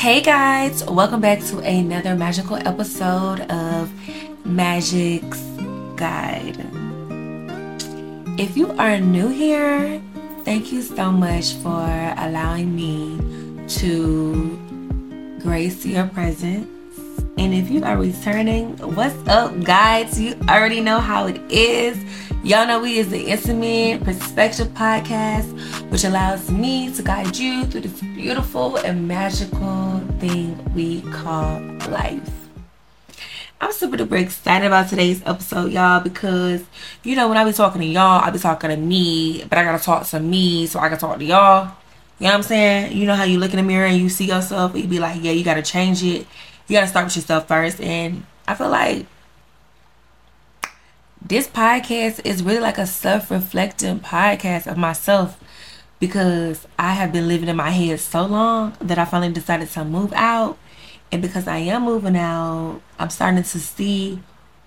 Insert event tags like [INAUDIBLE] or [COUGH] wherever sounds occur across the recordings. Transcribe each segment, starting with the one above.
Hey guys, welcome back to another magical episode of Majick's Guide. If you are new here, thank you so much for allowing me to grace your presence. And if you are returning, what's up, guys? You already know how it is. Y'all know we is the Intimate Perspective Podcast, which allows me to guide you through this beautiful and magical thing we call life. I'm super duper excited about today's episode, y'all, because you know when I be talking to y'all, I be talking to me, but I gotta talk to me so I can talk to y'all. You know what I'm saying? You know how you look in the mirror and you see yourself, you be like, yeah, you gotta change it. You gotta start with yourself first. And I feel like this podcast is really like a self-reflecting podcast of myself because I have been living in my head so long that I finally decided to move out. And because I am moving out, I'm starting to see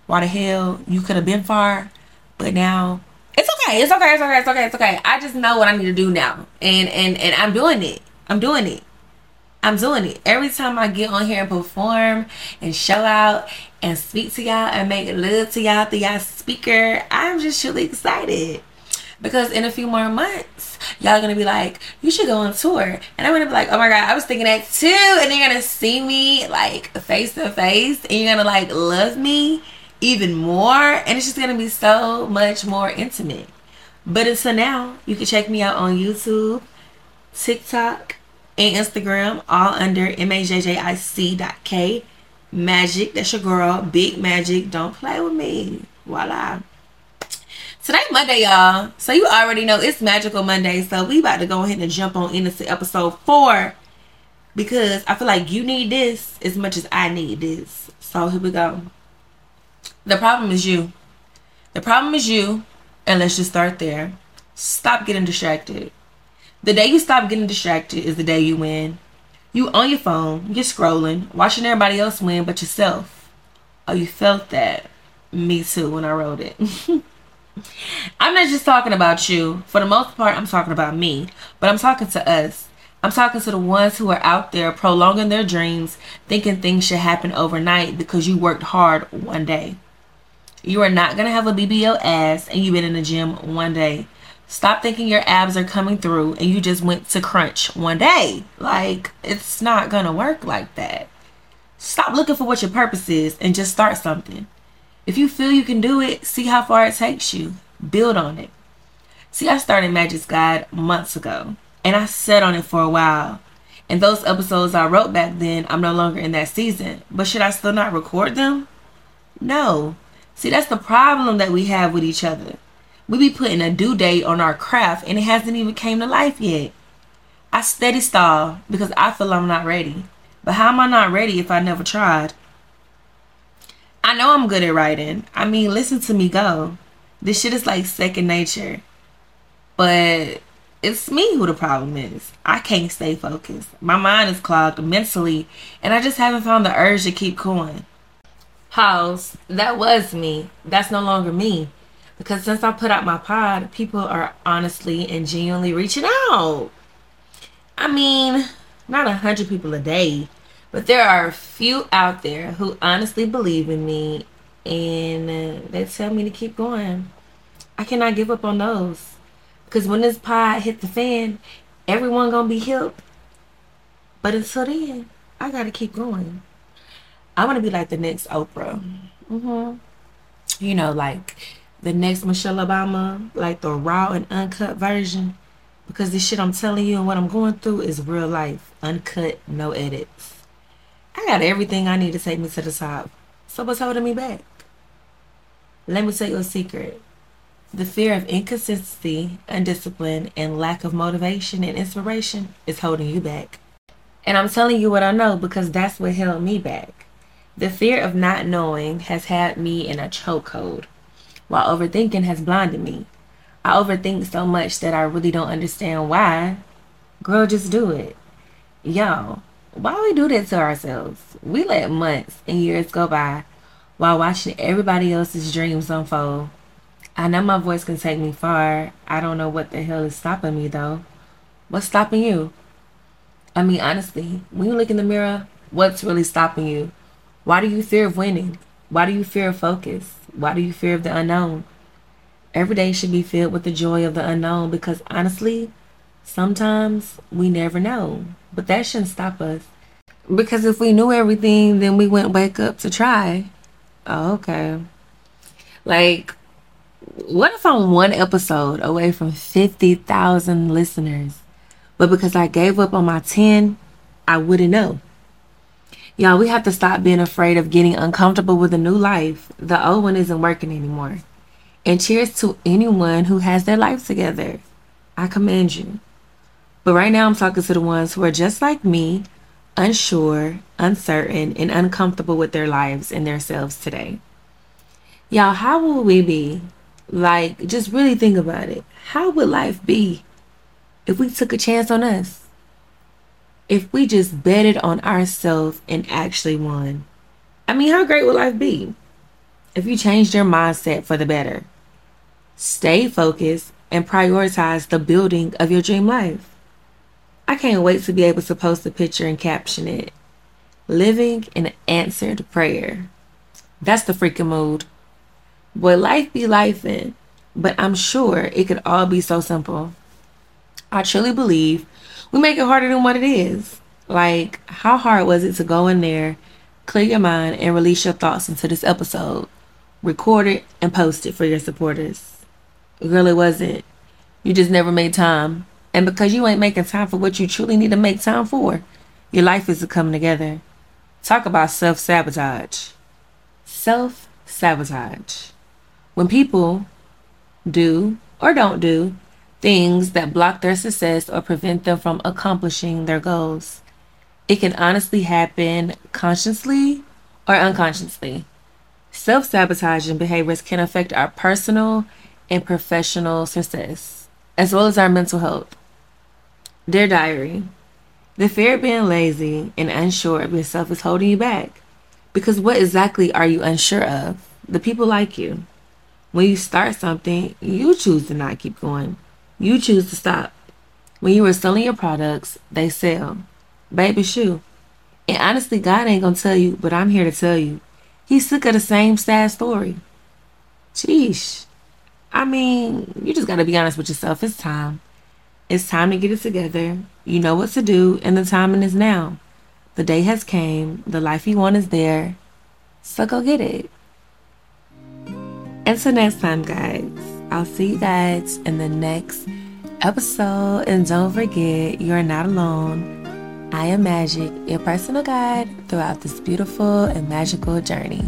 why the hell you could have been far, but now it's okay. It's okay. It's okay. It's okay. It's okay. I just know what I need to do now, and and and I'm doing it. I'm doing it. I'm doing it. Every time I get on here and perform and show out and speak to y'all and make love to y'all through y'all speaker, I'm just truly excited. Because in a few more months, y'all are gonna be like, you should go on tour. And I'm gonna be like, oh my god, I was thinking that too. And you're gonna see me like face to face and you're gonna like love me even more. And it's just gonna be so much more intimate. But until now, you can check me out on YouTube, TikTok, and Instagram, all under M-A-J-J-I-C.K. Majick, that's your girl. Big Majick. Don't play with me. Voila. Today Monday, y'all. So you already know it's Magical Monday. So we about to go ahead and jump on into episode four. Because I feel like you need this as much as I need this. So here we go. The problem is you. The problem is you. And let's just start there. Stop getting distracted. The day you stop getting distracted is the day you win. You on your phone, you're scrolling, watching everybody else win but yourself. Oh, you felt that? Me too when I wrote it. [LAUGHS] I'm not just talking about you. For the most part, I'm talking about me. But I'm talking to us. I'm talking to the ones who are out there prolonging their dreams, thinking things should happen overnight because you worked hard one day. You are not going to have a BBL ass and you've been in the gym one day. Stop thinking your abs are coming through and you just went to crunch one day. Like, it's not going to work like that. Stop looking for what your purpose is and just start something. If you feel you can do it, see how far it takes you. Build on it. See, I started Majick's Guide months ago, and I sat on it for a while. And those episodes I wrote back then, I'm no longer in that season. But should I still not record them? No. See, that's the problem that we have with each other. We be putting a due date on our craft, and it hasn't even came to life yet. I steady stall because I feel I'm not ready. But how am I not ready if I never tried? I know I'm good at writing. I mean, listen to me go. This shit is like second nature. But it's me who the problem is. I can't stay focused. My mind is clogged mentally, and I just haven't found the urge to keep going. House, that was me. That's no longer me. Because since I put out my pod, people are honestly and genuinely reaching out. I mean, not a hundred people a day, but there are a few out there who honestly believe in me and they tell me to keep going. I cannot give up on those. Because when this pod hit the fan, everyone gonna be helped. But until then, I gotta keep going. I want to be like the next Oprah. Mm-hmm. You know, like the next Michelle Obama, like the raw and uncut version. Because this shit I'm telling you and what I'm going through is real life, uncut, no edits. I got everything I need to take me to the top. So what's holding me back? Let me tell you a secret. The fear of inconsistency, undiscipline, and lack of motivation and inspiration is holding you back. And I'm telling you what I know because that's what held me back. The fear of not knowing has had me in a chokehold, while overthinking has blinded me. I overthink so much that I really don't understand why. Girl, just do it. Yo, why we do that to ourselves? We let months and years go by while watching everybody else's dreams unfold. I know my voice can take me far. I don't know what the hell is stopping me though. What's stopping you? I mean, honestly, when you look in the mirror, what's really stopping you? Why do you fear of winning? Why do you fear of focus? Why do you fear of the unknown? Every day should be filled with the joy of the unknown because honestly, sometimes we never know. But that shouldn't stop us. Because if we knew everything, then we wouldn't wake up to try. Oh, okay. Like, what if I'm one episode away from 50,000 listeners? But because I gave up on my 10, I wouldn't know. Y'all, we have to stop being afraid of getting uncomfortable with a new life. The old one isn't working anymore. And cheers to anyone who has their life together. I commend you. But right now, I'm talking to the ones who are just like me, unsure, uncertain, and uncomfortable with their lives and themselves today. Y'all, how will we be? Like, just really think about it. How would life be if we took a chance on us? If we just betted on ourselves and actually won. I mean, how great would life be if you changed your mindset for the better? Stay focused and prioritize the building of your dream life. I can't wait to be able to post a picture and caption it. Living an answered prayer. That's the freaking mood. Boy, life be life in, but I'm sure it could all be so simple. I truly believe we make it harder than what it is. Like, how hard was it to go in there, clear your mind, and release your thoughts into this episode? Record it and post it for your supporters. It really wasn't. You just never made time. And because you ain't making time for what you truly need to make time for, your life isn't coming together. Talk about self sabotage. Self sabotage. When people do or don't do things that block their success or prevent them from accomplishing their goals. It can honestly happen consciously or unconsciously. Self sabotaging behaviors can affect our personal and professional success, as well as our mental health. Dear Diary, the fear of being lazy and unsure of yourself is holding you back. Because what exactly are you unsure of? The people like you. When you start something, you choose to not keep going. You choose to stop. When you are selling your products, they sell. Baby shoe. And honestly, God ain't gonna tell you, but I'm here to tell you. He's sick of the same sad story. Sheesh. I mean, you just gotta be honest with yourself. It's time. It's time to get it together. You know what to do, and the timing is now. The day has came. The life you want is there. So go get it. Until next time, guys. I'll see you guys in the next episode. And don't forget, you're not alone. I am Majick, your personal guide throughout this beautiful and magical journey.